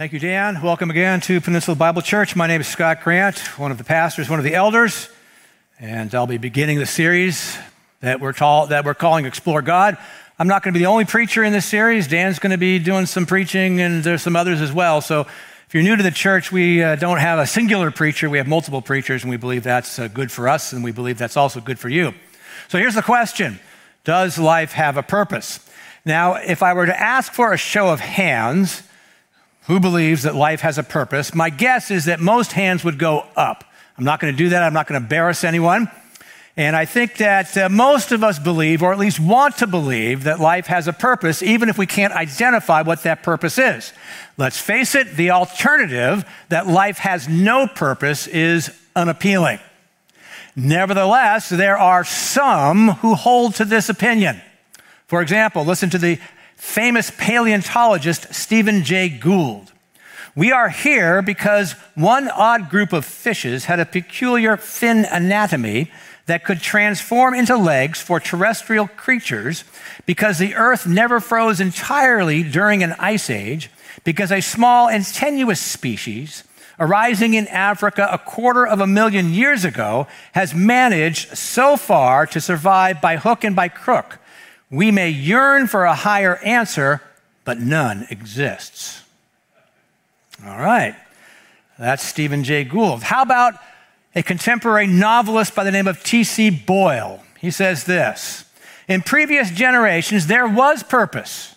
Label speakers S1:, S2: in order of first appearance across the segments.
S1: Thank you, Dan. Welcome again to Peninsula Bible Church. My name is Scott Grant, one of the pastors, one of the elders, and I'll be beginning the series that we're, tall, that we're calling Explore God. I'm not going to be the only preacher in this series. Dan's going to be doing some preaching, and there's some others as well. So if you're new to the church, we uh, don't have a singular preacher, we have multiple preachers, and we believe that's uh, good for us, and we believe that's also good for you. So here's the question Does life have a purpose? Now, if I were to ask for a show of hands, who believes that life has a purpose? My guess is that most hands would go up. I'm not going to do that. I'm not going to embarrass anyone. And I think that uh, most of us believe, or at least want to believe, that life has a purpose, even if we can't identify what that purpose is. Let's face it, the alternative, that life has no purpose, is unappealing. Nevertheless, there are some who hold to this opinion. For example, listen to the famous paleontologist Stephen Jay Gould. We are here because one odd group of fishes had a peculiar fin anatomy that could transform into legs for terrestrial creatures because the earth never froze entirely during an ice age, because a small and tenuous species arising in Africa a quarter of a million years ago has managed so far to survive by hook and by crook we may yearn for a higher answer, but none exists. All right. That's Stephen Jay Gould. How about a contemporary novelist by the name of T.C. Boyle? He says this In previous generations, there was purpose.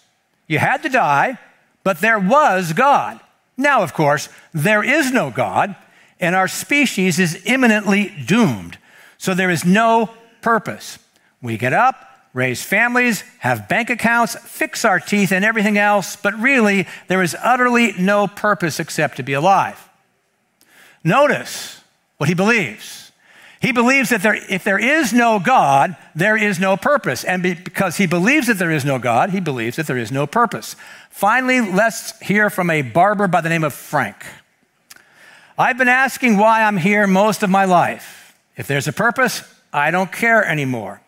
S1: You had to die, but there was God. Now, of course, there is no God, and our species is imminently doomed. So there is no purpose. We get up, raise families, have bank accounts, fix our teeth, and everything else, but really, there is utterly no purpose except to be alive. Notice what he believes. He believes that there, if there is no God, there is no purpose. And because he believes that there is no God, he believes that there is no purpose. Finally, let's hear from a barber by the name of Frank. I've been asking why I'm here most of my life. If there's a purpose, I don't care anymore.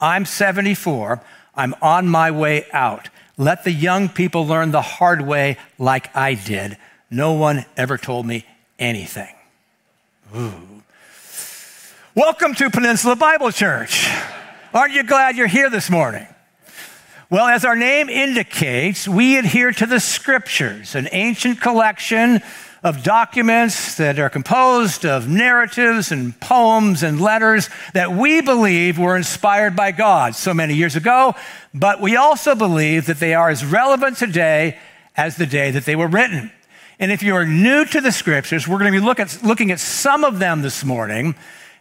S1: I'm 74. I'm on my way out. Let the young people learn the hard way like I did. No one ever told me anything. Ooh. Welcome to Peninsula Bible Church. Aren't you glad you're here this morning? Well, as our name indicates, we adhere to the scriptures, an ancient collection of documents that are composed of narratives and poems and letters that we believe were inspired by God so many years ago, but we also believe that they are as relevant today as the day that they were written. And if you are new to the scriptures, we're going to be look at, looking at some of them this morning,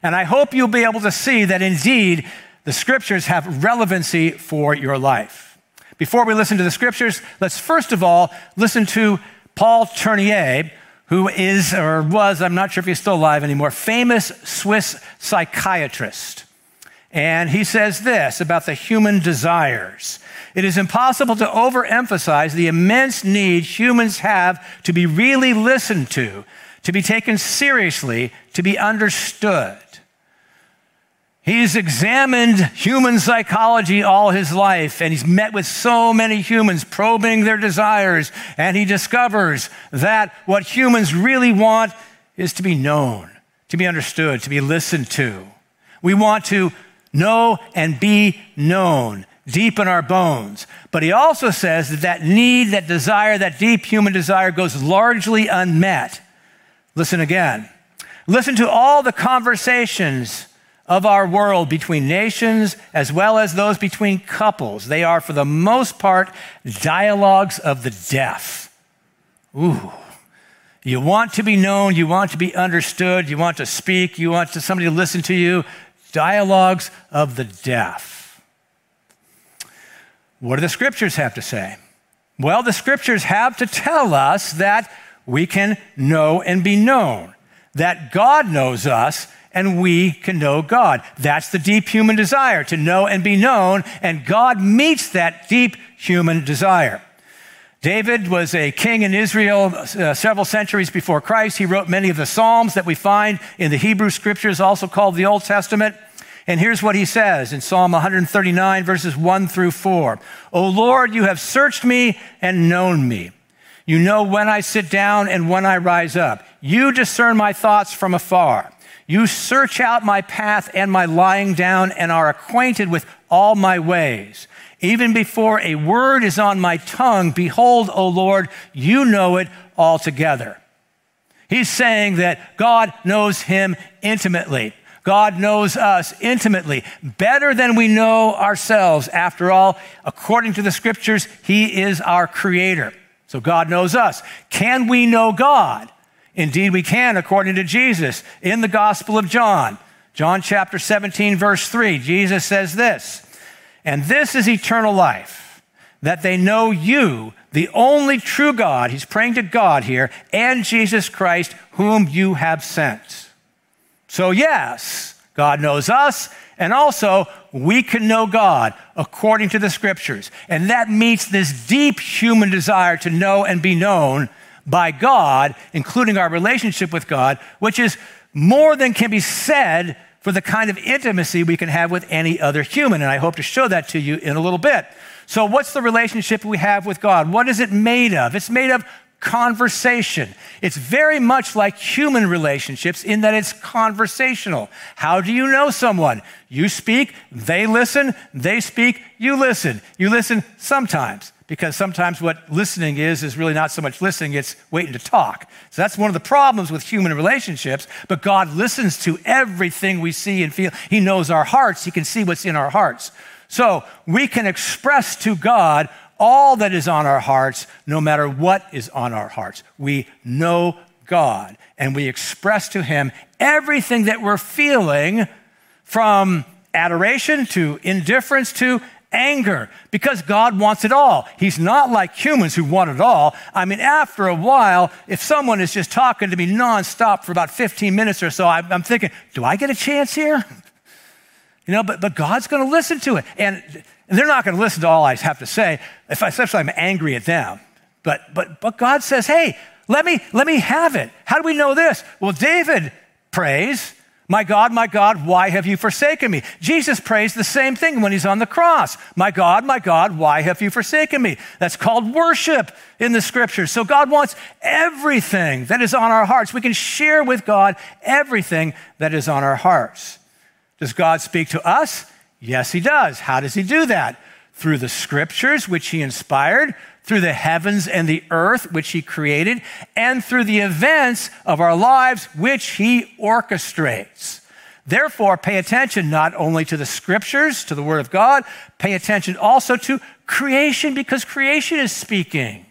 S1: and I hope you'll be able to see that indeed the scriptures have relevancy for your life. Before we listen to the scriptures, let's first of all listen to Paul Tournier, who is or was, I'm not sure if he's still alive anymore, famous Swiss psychiatrist. And he says this about the human desires. It is impossible to overemphasize the immense need humans have to be really listened to, to be taken seriously, to be understood. He's examined human psychology all his life, and he's met with so many humans probing their desires, and he discovers that what humans really want is to be known, to be understood, to be listened to. We want to know and be known deep in our bones. But he also says that that need, that desire, that deep human desire goes largely unmet. Listen again. Listen to all the conversations of our world between nations as well as those between couples. They are, for the most part, dialogues of the deaf. Ooh. You want to be known, you want to be understood, you want to speak, you want to, somebody to listen to you. Dialogues of the deaf. What do the scriptures have to say? Well, the scriptures have to tell us that we can know and be known, that God knows us and we can know God. That's the deep human desire to know and be known, and God meets that deep human desire. David was a king in Israel uh, several centuries before Christ. He wrote many of the Psalms that we find in the Hebrew scriptures, also called the Old Testament. And here's what he says in Psalm 139, verses 1 through 4. O Lord, you have searched me and known me. You know when I sit down and when I rise up. You discern my thoughts from afar. You search out my path and my lying down and are acquainted with all my ways. Even before a word is on my tongue, behold, O Lord, you know it altogether. He's saying that God knows him intimately. God knows us intimately, better than we know ourselves. After all, according to the scriptures, He is our creator. So God knows us. Can we know God? Indeed, we can, according to Jesus in the Gospel of John. John chapter 17, verse 3, Jesus says this, and this is eternal life, that they know you, the only true God, he's praying to God here, and Jesus Christ, whom you have sent. So, yes, God knows us, and also we can know God according to the scriptures. And that meets this deep human desire to know and be known by God, including our relationship with God, which is more than can be said for the kind of intimacy we can have with any other human. And I hope to show that to you in a little bit. So, what's the relationship we have with God? What is it made of? It's made of conversation. It's very much like human relationships in that it's conversational. How do you know someone? You speak, they listen, they speak, you listen. You listen sometimes because sometimes what listening is is really not so much listening, it's waiting to talk. So that's one of the problems with human relationships, but God listens to everything we see and feel. He knows our hearts, He can see what's in our hearts. So we can express to God all that is on our hearts, no matter what is on our hearts. We know God and we express to Him everything that we're feeling from adoration to indifference to anger because God wants it all. He's not like humans who want it all. I mean, after a while, if someone is just talking to me nonstop for about 15 minutes or so, I'm thinking, do I get a chance here? You know, but, but God's going to listen to it. And they're not going to listen to all I have to say, if I, especially I'm angry at them. But, but, but God says, hey, let me, let me have it. How do we know this? Well, David prays, My God, my God, why have you forsaken me? Jesus prays the same thing when he's on the cross. My God, my God, why have you forsaken me? That's called worship in the scriptures. So God wants everything that is on our hearts. We can share with God everything that is on our hearts. Does God speak to us? Yes, he does. How does he do that? Through the scriptures, which he inspired, through the heavens and the earth, which he created, and through the events of our lives, which he orchestrates. Therefore, pay attention not only to the scriptures, to the word of God, pay attention also to creation because creation is speaking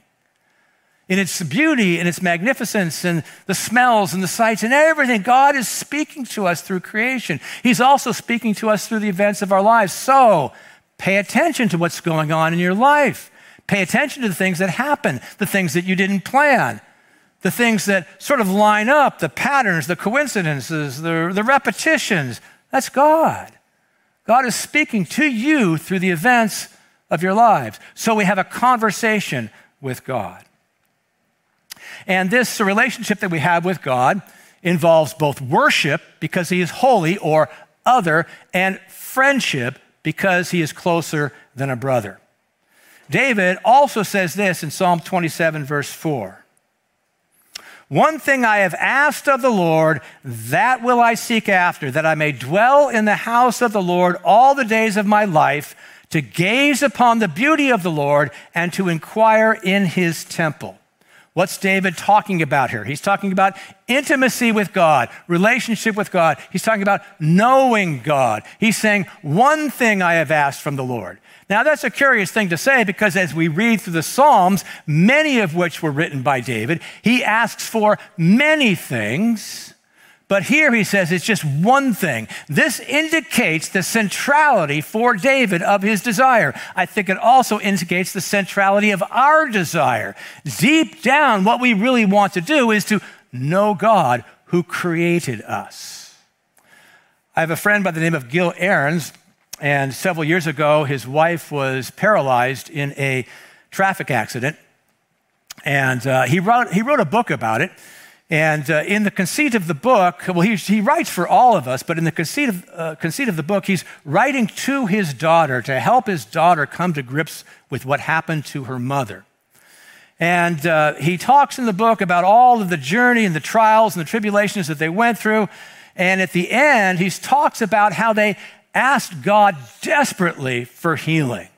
S1: in its beauty and its magnificence and the smells and the sights and everything. God is speaking to us through creation. He's also speaking to us through the events of our lives. So pay attention to what's going on in your life. Pay attention to the things that happen, the things that you didn't plan, the things that sort of line up, the patterns, the coincidences, the, the repetitions. That's God. God is speaking to you through the events of your lives. So we have a conversation with God. And this relationship that we have with God involves both worship because he is holy or other, and friendship because he is closer than a brother. David also says this in Psalm 27, verse 4. One thing I have asked of the Lord, that will I seek after, that I may dwell in the house of the Lord all the days of my life, to gaze upon the beauty of the Lord and to inquire in his temple. What's David talking about here? He's talking about intimacy with God, relationship with God. He's talking about knowing God. He's saying, One thing I have asked from the Lord. Now, that's a curious thing to say because as we read through the Psalms, many of which were written by David, he asks for many things. But here he says it's just one thing. This indicates the centrality for David of his desire. I think it also indicates the centrality of our desire. Deep down, what we really want to do is to know God who created us. I have a friend by the name of Gil Ahrens, and several years ago, his wife was paralyzed in a traffic accident. And uh, he, wrote, he wrote a book about it. And uh, in the conceit of the book, well, he, he writes for all of us, but in the conceit of, uh, conceit of the book, he's writing to his daughter to help his daughter come to grips with what happened to her mother. And uh, he talks in the book about all of the journey and the trials and the tribulations that they went through. And at the end, he talks about how they asked God desperately for healing.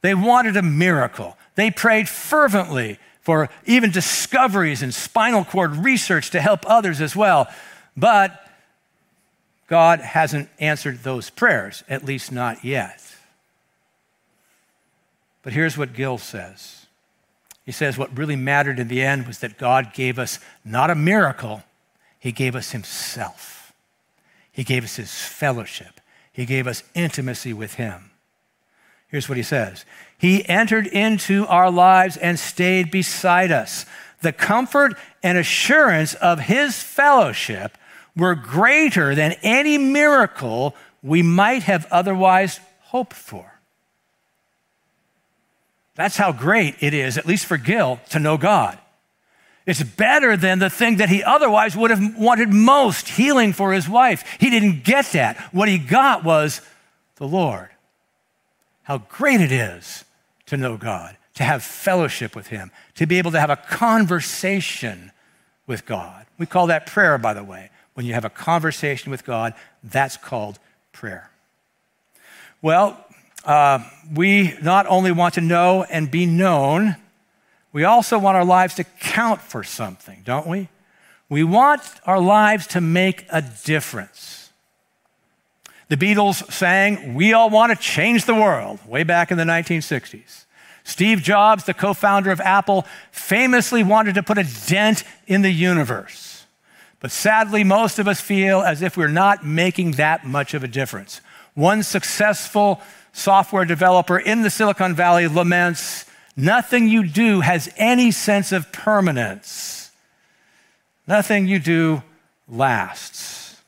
S1: They wanted a miracle. They prayed fervently for even discoveries in spinal cord research to help others as well. But God hasn't answered those prayers, at least not yet. But here's what Gil says He says, What really mattered in the end was that God gave us not a miracle, He gave us Himself. He gave us His fellowship, He gave us intimacy with Him. Here's what He says He entered into our lives and stayed beside us. The comfort and assurance of His fellowship were greater than any miracle we might have otherwise hoped for. That's how great it is, at least for Gil, to know God. It's better than the thing that he otherwise would have wanted most healing for his wife. He didn't get that. What he got was the Lord. How great it is to know God, to have fellowship with him, to be able to have a conversation with God. We call that prayer, by the way. When you have a conversation with God, that's called prayer. Well, uh, we not only want to know and be known, we also want our lives to count for something, don't we? We want our lives to make a difference. The Beatles sang, We all want to change the world, way back in the 1960s. Steve Jobs, the co founder of Apple, famously wanted to put a dent in the universe. But sadly, most of us feel as if we're not making that much of a difference. One successful software developer in the Silicon Valley laments nothing you do has any sense of permanence. Nothing you do lasts.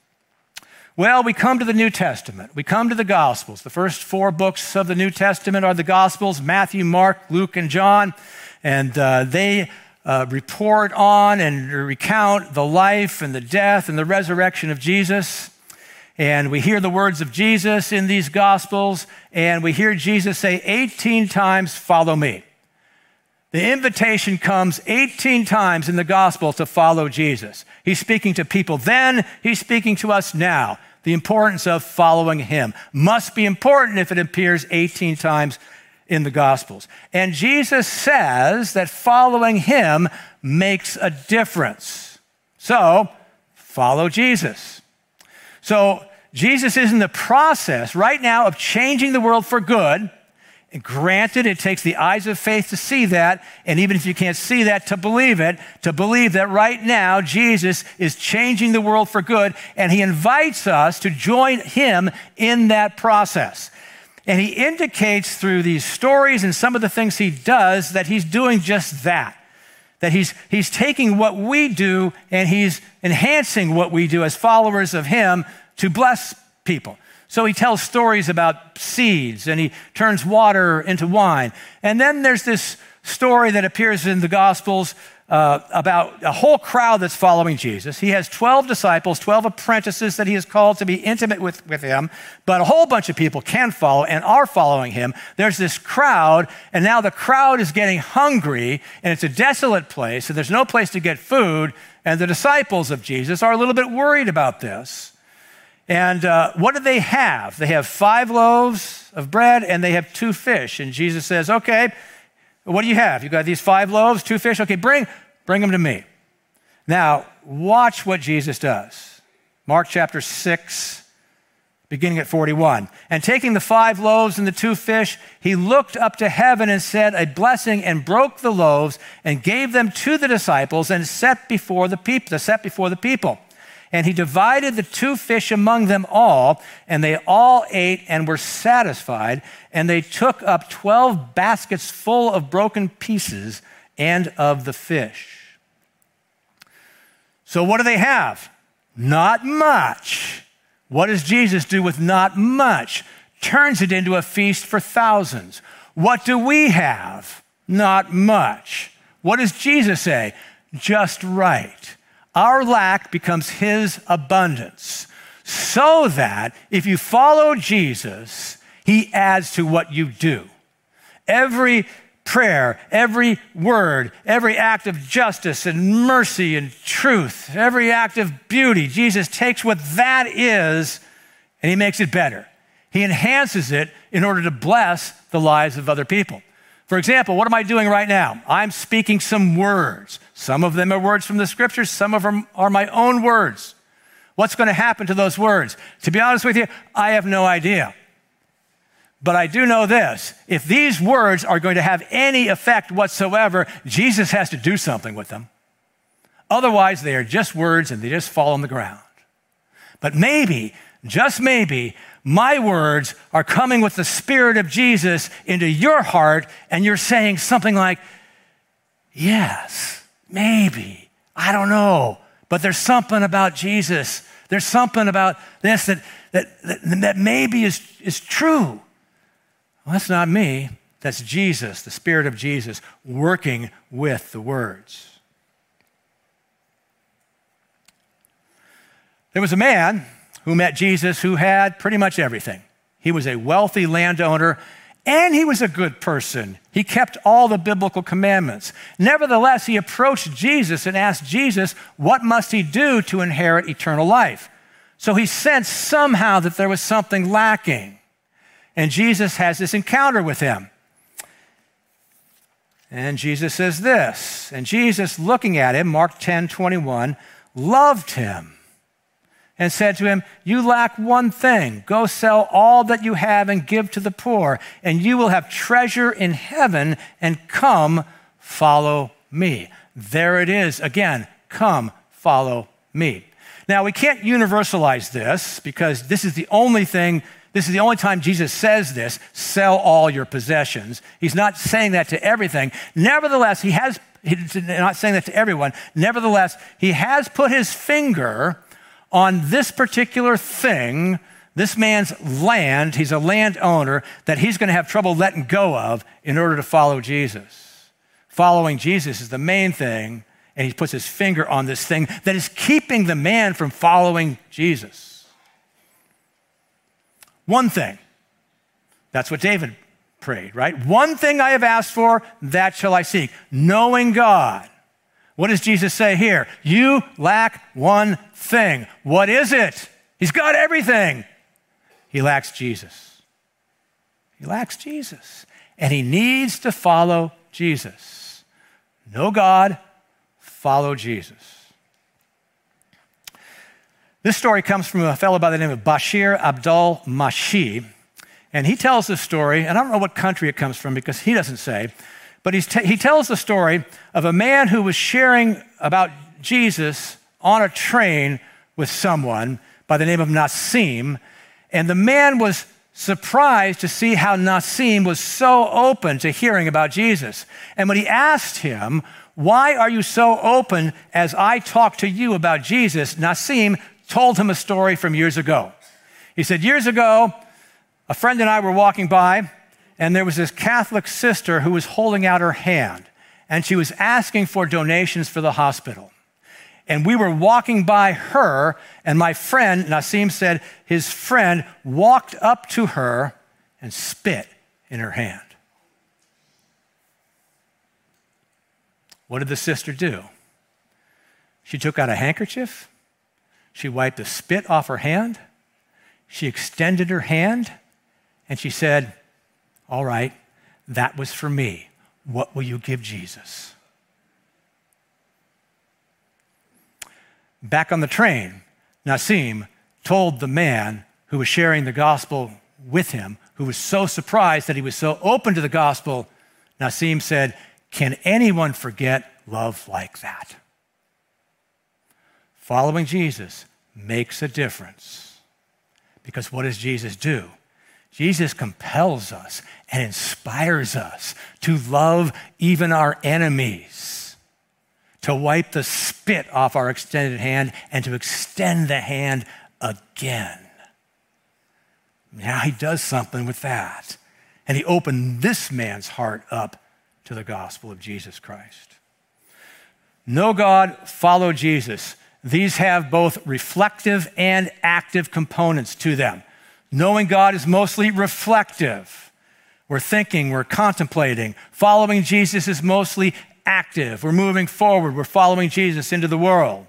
S1: Well, we come to the New Testament. We come to the Gospels. The first four books of the New Testament are the Gospels Matthew, Mark, Luke, and John. And uh, they uh, report on and recount the life and the death and the resurrection of Jesus. And we hear the words of Jesus in these Gospels, and we hear Jesus say 18 times, Follow me. The invitation comes 18 times in the Gospel to follow Jesus. He's speaking to people then, he's speaking to us now. The importance of following him must be important if it appears 18 times in the Gospels. And Jesus says that following him makes a difference. So, follow Jesus. So, Jesus is in the process right now of changing the world for good. And granted, it takes the eyes of faith to see that, and even if you can't see that, to believe it, to believe that right now Jesus is changing the world for good, and he invites us to join him in that process. And he indicates through these stories and some of the things he does that he's doing just that. That he's, he's taking what we do and he's enhancing what we do as followers of him to bless people. So he tells stories about seeds and he turns water into wine. And then there's this story that appears in the Gospels uh, about a whole crowd that's following Jesus. He has 12 disciples, 12 apprentices that he has called to be intimate with, with him, but a whole bunch of people can follow and are following him. There's this crowd, and now the crowd is getting hungry, and it's a desolate place, and there's no place to get food, and the disciples of Jesus are a little bit worried about this. And uh, what do they have? They have five loaves of bread and they have two fish. And Jesus says, Okay, what do you have? You got these five loaves, two fish? Okay, bring, bring them to me. Now, watch what Jesus does. Mark chapter 6, beginning at 41. And taking the five loaves and the two fish, he looked up to heaven and said a blessing and broke the loaves and gave them to the disciples and set before the people, set before the people. And he divided the two fish among them all, and they all ate and were satisfied. And they took up 12 baskets full of broken pieces and of the fish. So, what do they have? Not much. What does Jesus do with not much? Turns it into a feast for thousands. What do we have? Not much. What does Jesus say? Just right. Our lack becomes his abundance. So that if you follow Jesus, he adds to what you do. Every prayer, every word, every act of justice and mercy and truth, every act of beauty, Jesus takes what that is and he makes it better. He enhances it in order to bless the lives of other people. For example, what am I doing right now? I'm speaking some words. Some of them are words from the scriptures, some of them are my own words. What's going to happen to those words? To be honest with you, I have no idea. But I do know this if these words are going to have any effect whatsoever, Jesus has to do something with them. Otherwise, they are just words and they just fall on the ground. But maybe, just maybe, my words are coming with the Spirit of Jesus into your heart, and you're saying something like, Yes, maybe, I don't know, but there's something about Jesus. There's something about this that, that, that, that maybe is, is true. Well, that's not me. That's Jesus, the Spirit of Jesus, working with the words. There was a man who met Jesus who had pretty much everything. He was a wealthy landowner and he was a good person. He kept all the biblical commandments. Nevertheless, he approached Jesus and asked Jesus, What must he do to inherit eternal life? So he sensed somehow that there was something lacking. And Jesus has this encounter with him. And Jesus says this. And Jesus, looking at him, Mark 10 21, loved him and said to him, You lack one thing. Go sell all that you have and give to the poor, and you will have treasure in heaven, and come, follow me. There it is. Again, come, follow me. Now, we can't universalize this because this is the only thing this is the only time Jesus says this sell all your possessions. He's not saying that to everything. Nevertheless, he has, he's not saying that to everyone. Nevertheless, he has put his finger on this particular thing, this man's land, he's a landowner, that he's going to have trouble letting go of in order to follow Jesus. Following Jesus is the main thing, and he puts his finger on this thing that is keeping the man from following Jesus. One thing. That's what David prayed, right? One thing I have asked for, that shall I seek. Knowing God. What does Jesus say here? You lack one thing. What is it? He's got everything. He lacks Jesus. He lacks Jesus. And he needs to follow Jesus. Know God, follow Jesus. This story comes from a fellow by the name of Bashir Abdul Mashi. And he tells this story, and I don't know what country it comes from because he doesn't say, but t- he tells the story of a man who was sharing about Jesus on a train with someone by the name of Nassim. And the man was surprised to see how Nassim was so open to hearing about Jesus. And when he asked him, Why are you so open as I talk to you about Jesus? Nassim told him a story from years ago. He said, Years ago, a friend and I were walking by, and there was this Catholic sister who was holding out her hand, and she was asking for donations for the hospital. And we were walking by her, and my friend, Nassim said, his friend walked up to her and spit in her hand. What did the sister do? She took out a handkerchief she wiped the spit off her hand. She extended her hand and she said, All right, that was for me. What will you give Jesus? Back on the train, Nassim told the man who was sharing the gospel with him, who was so surprised that he was so open to the gospel, Nassim said, Can anyone forget love like that? Following Jesus makes a difference. Because what does Jesus do? Jesus compels us and inspires us to love even our enemies, to wipe the spit off our extended hand and to extend the hand again. Now he does something with that. And he opened this man's heart up to the gospel of Jesus Christ. Know God, follow Jesus. These have both reflective and active components to them. Knowing God is mostly reflective. we're thinking, we're contemplating. Following Jesus is mostly active. We're moving forward, we're following Jesus into the world.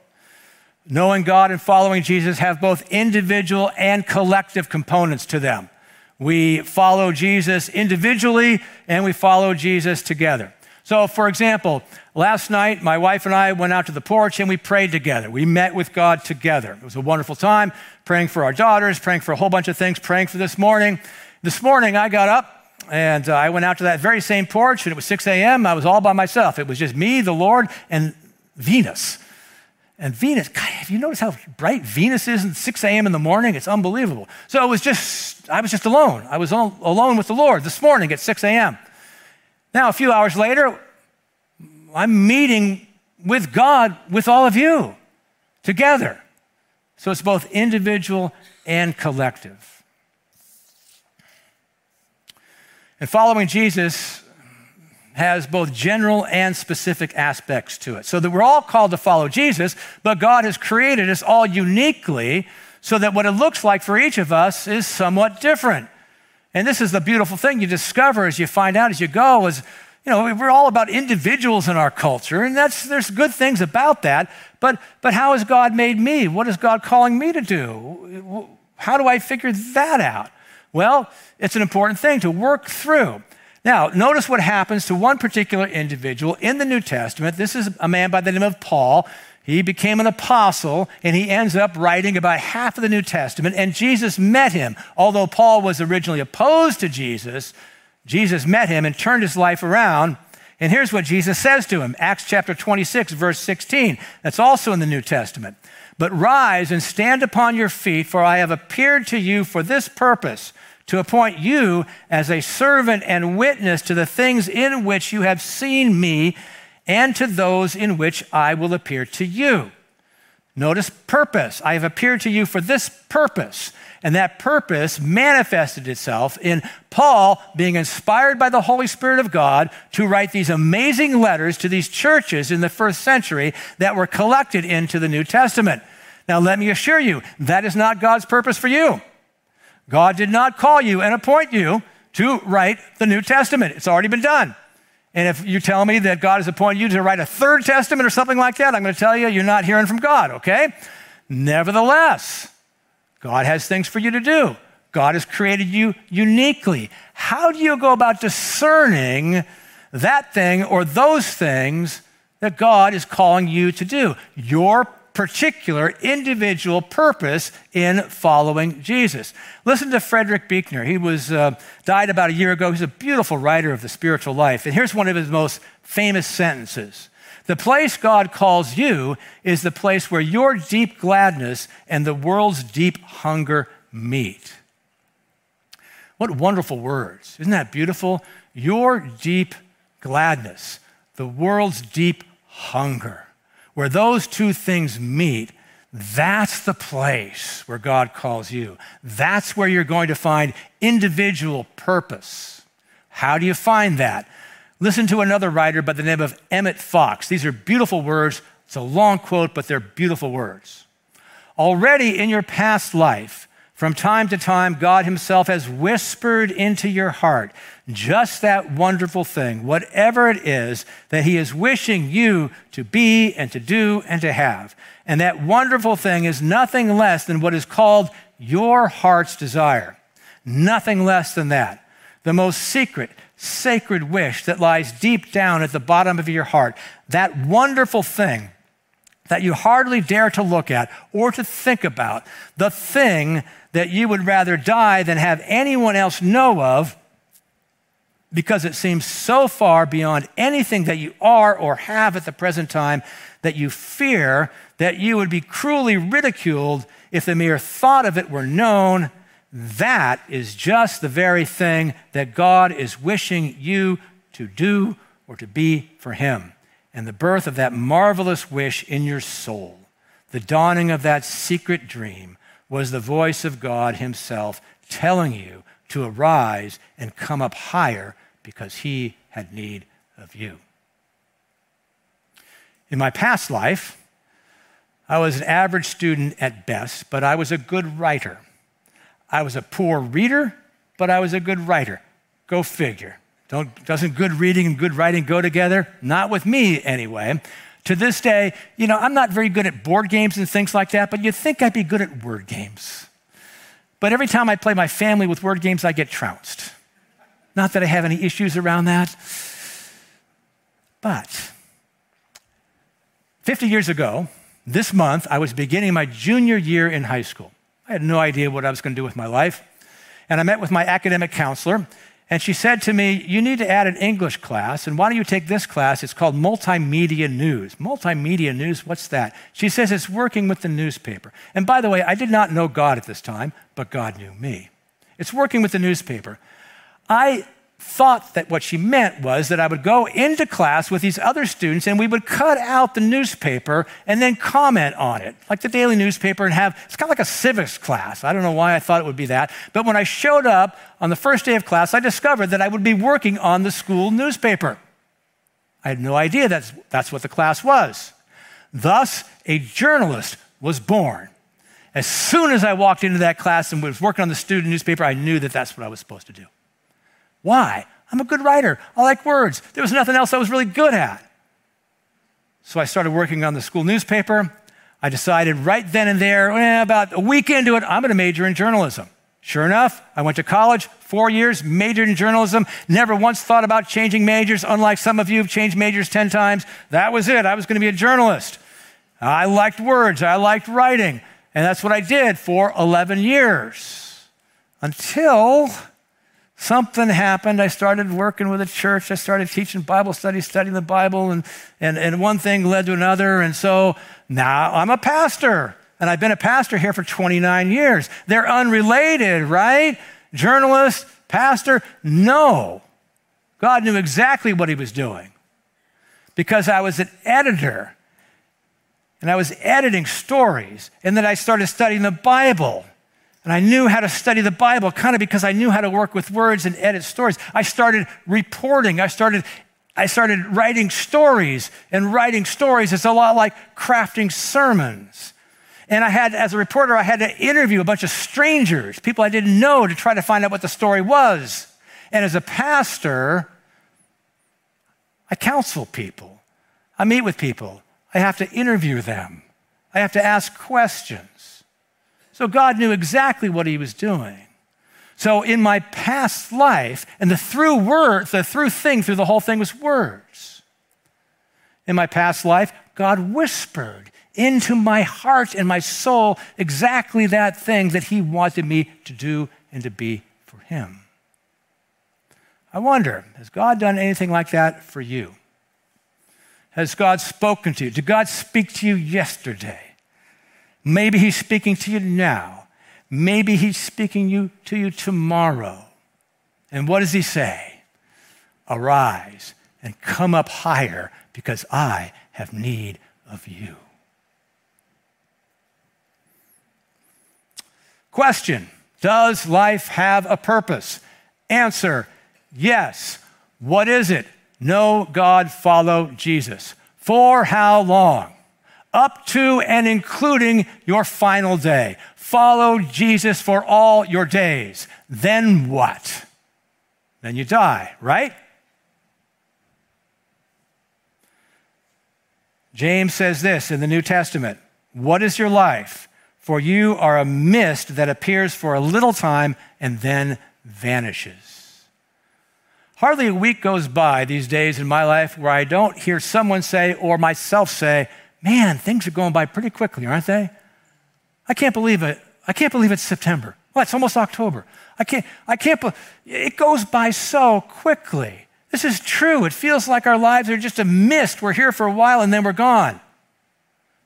S1: Knowing God and following Jesus have both individual and collective components to them. We follow Jesus individually and we follow Jesus together. So, for example, last night my wife and I went out to the porch and we prayed together. We met with God together. It was a wonderful time praying for our daughters, praying for a whole bunch of things, praying for this morning. This morning I got up and uh, I went out to that very same porch and it was 6 a.m. I was all by myself. It was just me, the Lord, and Venus. And Venus, God, have you noticed how bright Venus is at 6 a.m. in the morning? It's unbelievable. So it was just, I was just alone. I was alone with the Lord this morning at 6 a.m. Now, a few hours later, I'm meeting with God with all of you together. So it's both individual and collective. And following Jesus has both general and specific aspects to it. So that we're all called to follow Jesus, but God has created us all uniquely so that what it looks like for each of us is somewhat different. And this is the beautiful thing you discover as you find out as you go is, you know, we're all about individuals in our culture, and that's there's good things about that. But but how has God made me? What is God calling me to do? How do I figure that out? Well, it's an important thing to work through. Now, notice what happens to one particular individual in the New Testament. This is a man by the name of Paul. He became an apostle and he ends up writing about half of the New Testament. And Jesus met him. Although Paul was originally opposed to Jesus, Jesus met him and turned his life around. And here's what Jesus says to him Acts chapter 26, verse 16. That's also in the New Testament. But rise and stand upon your feet, for I have appeared to you for this purpose to appoint you as a servant and witness to the things in which you have seen me and to those in which I will appear to you. Notice purpose. I have appeared to you for this purpose. And that purpose manifested itself in Paul being inspired by the Holy Spirit of God to write these amazing letters to these churches in the first century that were collected into the New Testament. Now, let me assure you, that is not God's purpose for you. God did not call you and appoint you to write the New Testament. It's already been done. And if you tell me that God has appointed you to write a third testament or something like that, I'm going to tell you you're not hearing from God, okay? Nevertheless, God has things for you to do. God has created you uniquely. How do you go about discerning that thing or those things that God is calling you to do? Your particular individual purpose in following Jesus. Listen to Frederick Buechner. He was uh, died about a year ago. He's a beautiful writer of the spiritual life. And here's one of his most famous sentences. The place God calls you is the place where your deep gladness and the world's deep hunger meet. What wonderful words. Isn't that beautiful? Your deep gladness, the world's deep hunger where those two things meet, that's the place where God calls you. That's where you're going to find individual purpose. How do you find that? Listen to another writer by the name of Emmett Fox. These are beautiful words. It's a long quote, but they're beautiful words. Already in your past life, from time to time, God Himself has whispered into your heart just that wonderful thing, whatever it is that He is wishing you to be and to do and to have. And that wonderful thing is nothing less than what is called your heart's desire. Nothing less than that. The most secret, sacred wish that lies deep down at the bottom of your heart. That wonderful thing that you hardly dare to look at or to think about. The thing that you would rather die than have anyone else know of because it seems so far beyond anything that you are or have at the present time that you fear that you would be cruelly ridiculed if the mere thought of it were known. That is just the very thing that God is wishing you to do or to be for Him. And the birth of that marvelous wish in your soul, the dawning of that secret dream, was the voice of God Himself telling you to arise and come up higher because He had need of you. In my past life, I was an average student at best, but I was a good writer. I was a poor reader, but I was a good writer. Go figure. Don't, doesn't good reading and good writing go together? Not with me, anyway. To this day, you know, I'm not very good at board games and things like that, but you'd think I'd be good at word games. But every time I play my family with word games, I get trounced. Not that I have any issues around that. But 50 years ago, this month, I was beginning my junior year in high school. I had no idea what I was going to do with my life. And I met with my academic counselor, and she said to me, You need to add an English class, and why don't you take this class? It's called Multimedia News. Multimedia News, what's that? She says it's working with the newspaper. And by the way, I did not know God at this time, but God knew me. It's working with the newspaper. I thought that what she meant was that I would go into class with these other students and we would cut out the newspaper and then comment on it, like the daily newspaper, and have it's kind of like a civics class. I don't know why I thought it would be that. But when I showed up on the first day of class, I discovered that I would be working on the school newspaper. I had no idea that's, that's what the class was. Thus, a journalist was born. As soon as I walked into that class and was working on the student newspaper, I knew that that's what I was supposed to do. Why? I'm a good writer. I like words. There was nothing else I was really good at. So I started working on the school newspaper. I decided right then and there, eh, about a week into it, I'm going to major in journalism. Sure enough, I went to college, four years, majored in journalism, never once thought about changing majors, unlike some of you who've changed majors 10 times. That was it. I was going to be a journalist. I liked words, I liked writing, and that's what I did for 11 years until something happened. I started working with a church. I started teaching Bible studies, studying the Bible, and, and, and one thing led to another. And so now I'm a pastor. And I've been a pastor here for 29 years. They're unrelated, right? Journalist, pastor? No. God knew exactly what he was doing because I was an editor and I was editing stories. And then I started studying the Bible. And I knew how to study the Bible kind of because I knew how to work with words and edit stories. I started reporting. I started, I started writing stories. And writing stories is a lot like crafting sermons. And I had, as a reporter, I had to interview a bunch of strangers, people I didn't know, to try to find out what the story was. And as a pastor, I counsel people, I meet with people, I have to interview them, I have to ask questions. So God knew exactly what he was doing. So in my past life, and the through word, the through thing through the whole thing was words. In my past life, God whispered into my heart and my soul exactly that thing that he wanted me to do and to be for him. I wonder, has God done anything like that for you? Has God spoken to you? Did God speak to you yesterday? Maybe he's speaking to you now. Maybe he's speaking you, to you tomorrow. And what does he say? Arise and come up higher because I have need of you. Question Does life have a purpose? Answer Yes. What is it? Know God, follow Jesus. For how long? Up to and including your final day. Follow Jesus for all your days. Then what? Then you die, right? James says this in the New Testament What is your life? For you are a mist that appears for a little time and then vanishes. Hardly a week goes by these days in my life where I don't hear someone say or myself say, man, things are going by pretty quickly, aren't they? I can't believe it. I can't believe it's September. Well, it's almost October. I can't, I can't, it goes by so quickly. This is true. It feels like our lives are just a mist. We're here for a while and then we're gone.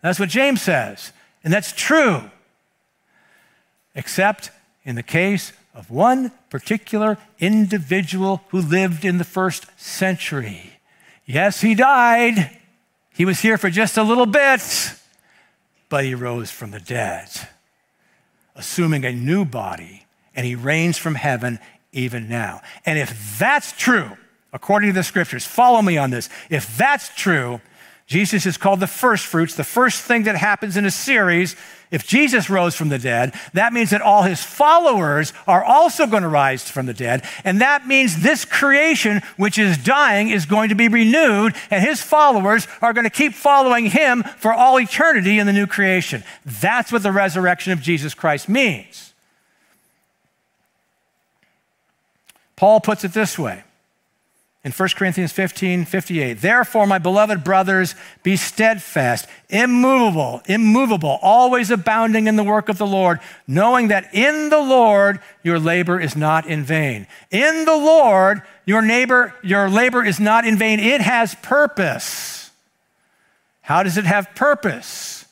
S1: That's what James says. And that's true. Except in the case of one particular individual who lived in the first century. Yes, he died. He was here for just a little bit, but he rose from the dead, assuming a new body, and he reigns from heaven even now. And if that's true, according to the scriptures, follow me on this. If that's true, Jesus is called the first fruits, the first thing that happens in a series. If Jesus rose from the dead, that means that all his followers are also going to rise from the dead. And that means this creation, which is dying, is going to be renewed, and his followers are going to keep following him for all eternity in the new creation. That's what the resurrection of Jesus Christ means. Paul puts it this way in 1 Corinthians 15 58. Therefore, my beloved brothers, be steadfast, immovable, immovable, always abounding in the work of the Lord, knowing that in the Lord your labor is not in vain. In the Lord, your neighbor, your labor is not in vain. It has purpose. How does it have purpose?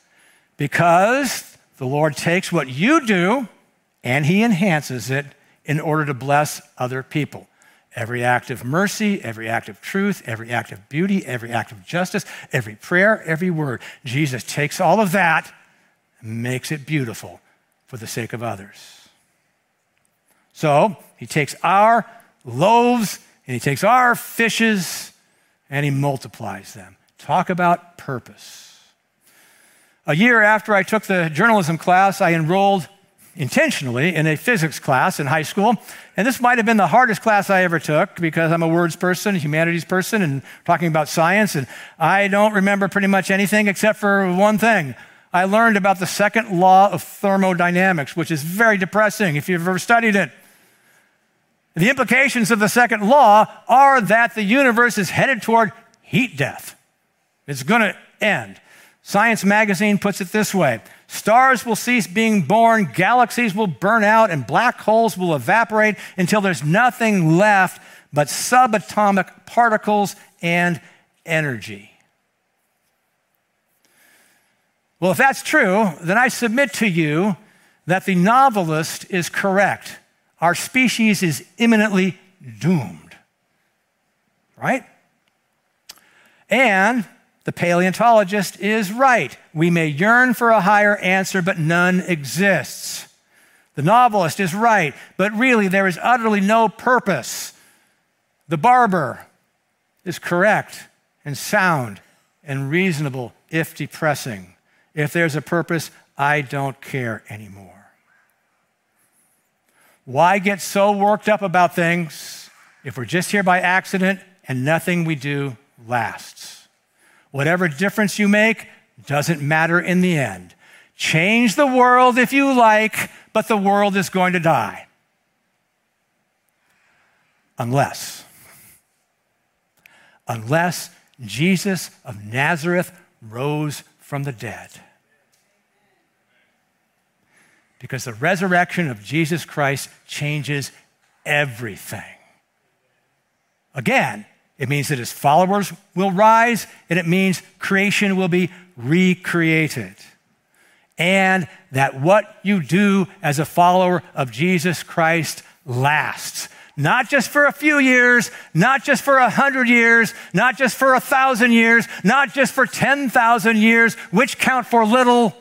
S1: Because the Lord takes what you do and he enhances it in order to bless other people. Every act of mercy, every act of truth, every act of beauty, every act of justice, every prayer, every word. Jesus takes all of that and makes it beautiful for the sake of others. So he takes our loaves and he takes our fishes and he multiplies them. Talk about purpose. A year after I took the journalism class, I enrolled intentionally in a physics class in high school. And this might have been the hardest class I ever took because I'm a words person, a humanities person, and talking about science. And I don't remember pretty much anything except for one thing. I learned about the second law of thermodynamics, which is very depressing if you've ever studied it. The implications of the second law are that the universe is headed toward heat death. It's going to end. Science magazine puts it this way Stars will cease being born, galaxies will burn out, and black holes will evaporate until there's nothing left but subatomic particles and energy. Well, if that's true, then I submit to you that the novelist is correct. Our species is imminently doomed. Right? And the paleontologist is right. We may yearn for a higher answer, but none exists. The novelist is right, but really there is utterly no purpose. The barber is correct and sound and reasonable, if depressing. If there's a purpose, I don't care anymore. Why get so worked up about things if we're just here by accident and nothing we do lasts? Whatever difference you make doesn't matter in the end. Change the world if you like, but the world is going to die. Unless, unless Jesus of Nazareth rose from the dead. Because the resurrection of Jesus Christ changes everything. Again, it means that his followers will rise, and it means creation will be recreated. And that what you do as a follower of Jesus Christ lasts. Not just for a few years, not just for a hundred years, not just for a thousand years, not just for 10,000 years, which count for little,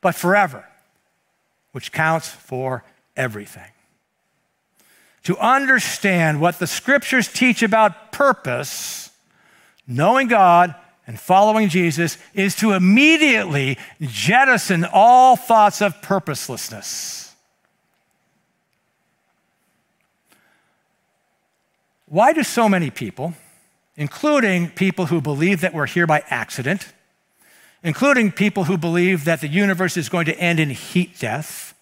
S1: but forever, which counts for everything to understand what the scriptures teach about purpose, knowing God and following Jesus, is to immediately jettison all thoughts of purposelessness. Why do so many people, including people who believe that we're here by accident, including people who believe that the universe is going to end in heat death,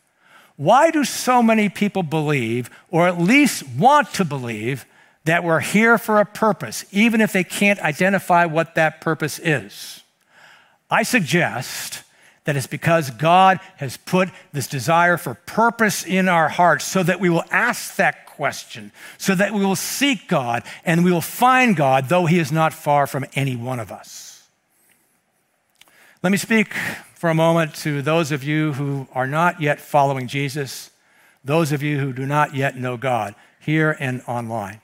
S1: why do so many people believe, or at least want to believe, that we're here for a purpose, even if they can't identify what that purpose is? I suggest that it's because God has put this desire for purpose in our hearts so that we will ask that question, so that we will seek God and we will find God, though He is not far from any one of us. Let me speak for a moment to those of you who are not yet following Jesus, those of you who do not yet know God, here and online.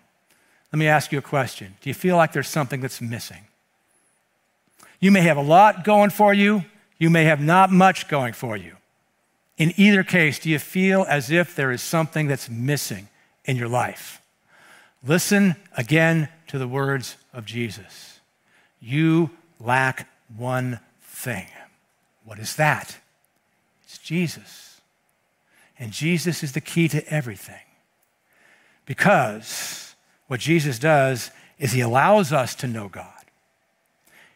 S1: Let me ask you a question Do you feel like there's something that's missing? You may have a lot going for you, you may have not much going for you. In either case, do you feel as if there is something that's missing in your life? Listen again to the words of Jesus. You lack one thing. What is that? It's Jesus. And Jesus is the key to everything. Because what Jesus does is he allows us to know God.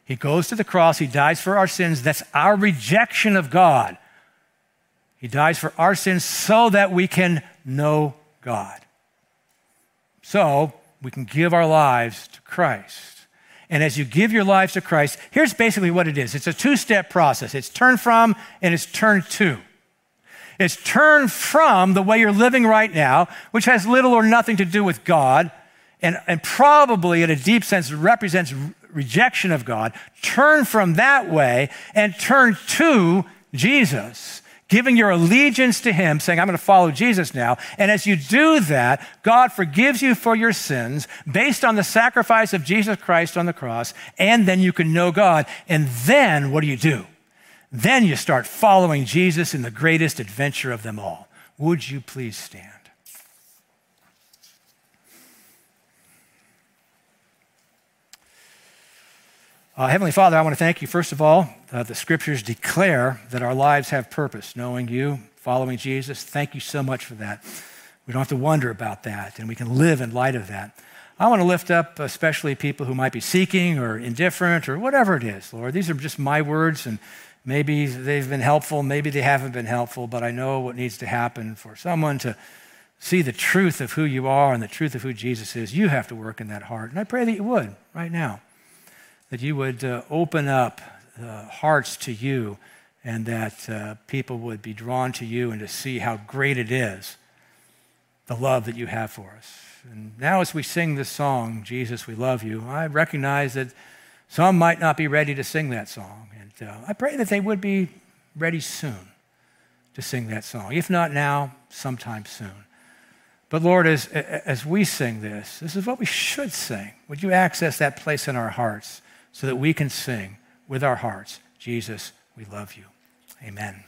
S1: He goes to the cross, he dies for our sins. That's our rejection of God. He dies for our sins so that we can know God. So we can give our lives to Christ. And as you give your lives to Christ, here's basically what it is it's a two step process it's turn from and it's turn to. It's turn from the way you're living right now, which has little or nothing to do with God, and, and probably in a deep sense represents rejection of God. Turn from that way and turn to Jesus giving your allegiance to Him, saying, I'm going to follow Jesus now. And as you do that, God forgives you for your sins based on the sacrifice of Jesus Christ on the cross, and then you can know God. And then what do you do? Then you start following Jesus in the greatest adventure of them all. Would you please stand? Uh, Heavenly Father, I want to thank you, first of all. Uh, the scriptures declare that our lives have purpose, knowing you, following Jesus. Thank you so much for that. We don't have to wonder about that, and we can live in light of that. I want to lift up especially people who might be seeking or indifferent or whatever it is, Lord. These are just my words, and maybe they've been helpful, maybe they haven't been helpful, but I know what needs to happen for someone to see the truth of who you are and the truth of who Jesus is. You have to work in that heart, and I pray that you would right now that you would uh, open up uh, hearts to you and that uh, people would be drawn to you and to see how great it is, the love that you have for us. And now, as we sing this song, Jesus, we love you, I recognize that some might not be ready to sing that song. And uh, I pray that they would be ready soon to sing that song. If not now, sometime soon. But Lord, as, as we sing this, this is what we should sing. Would you access that place in our hearts? So that we can sing with our hearts, Jesus, we love you. Amen.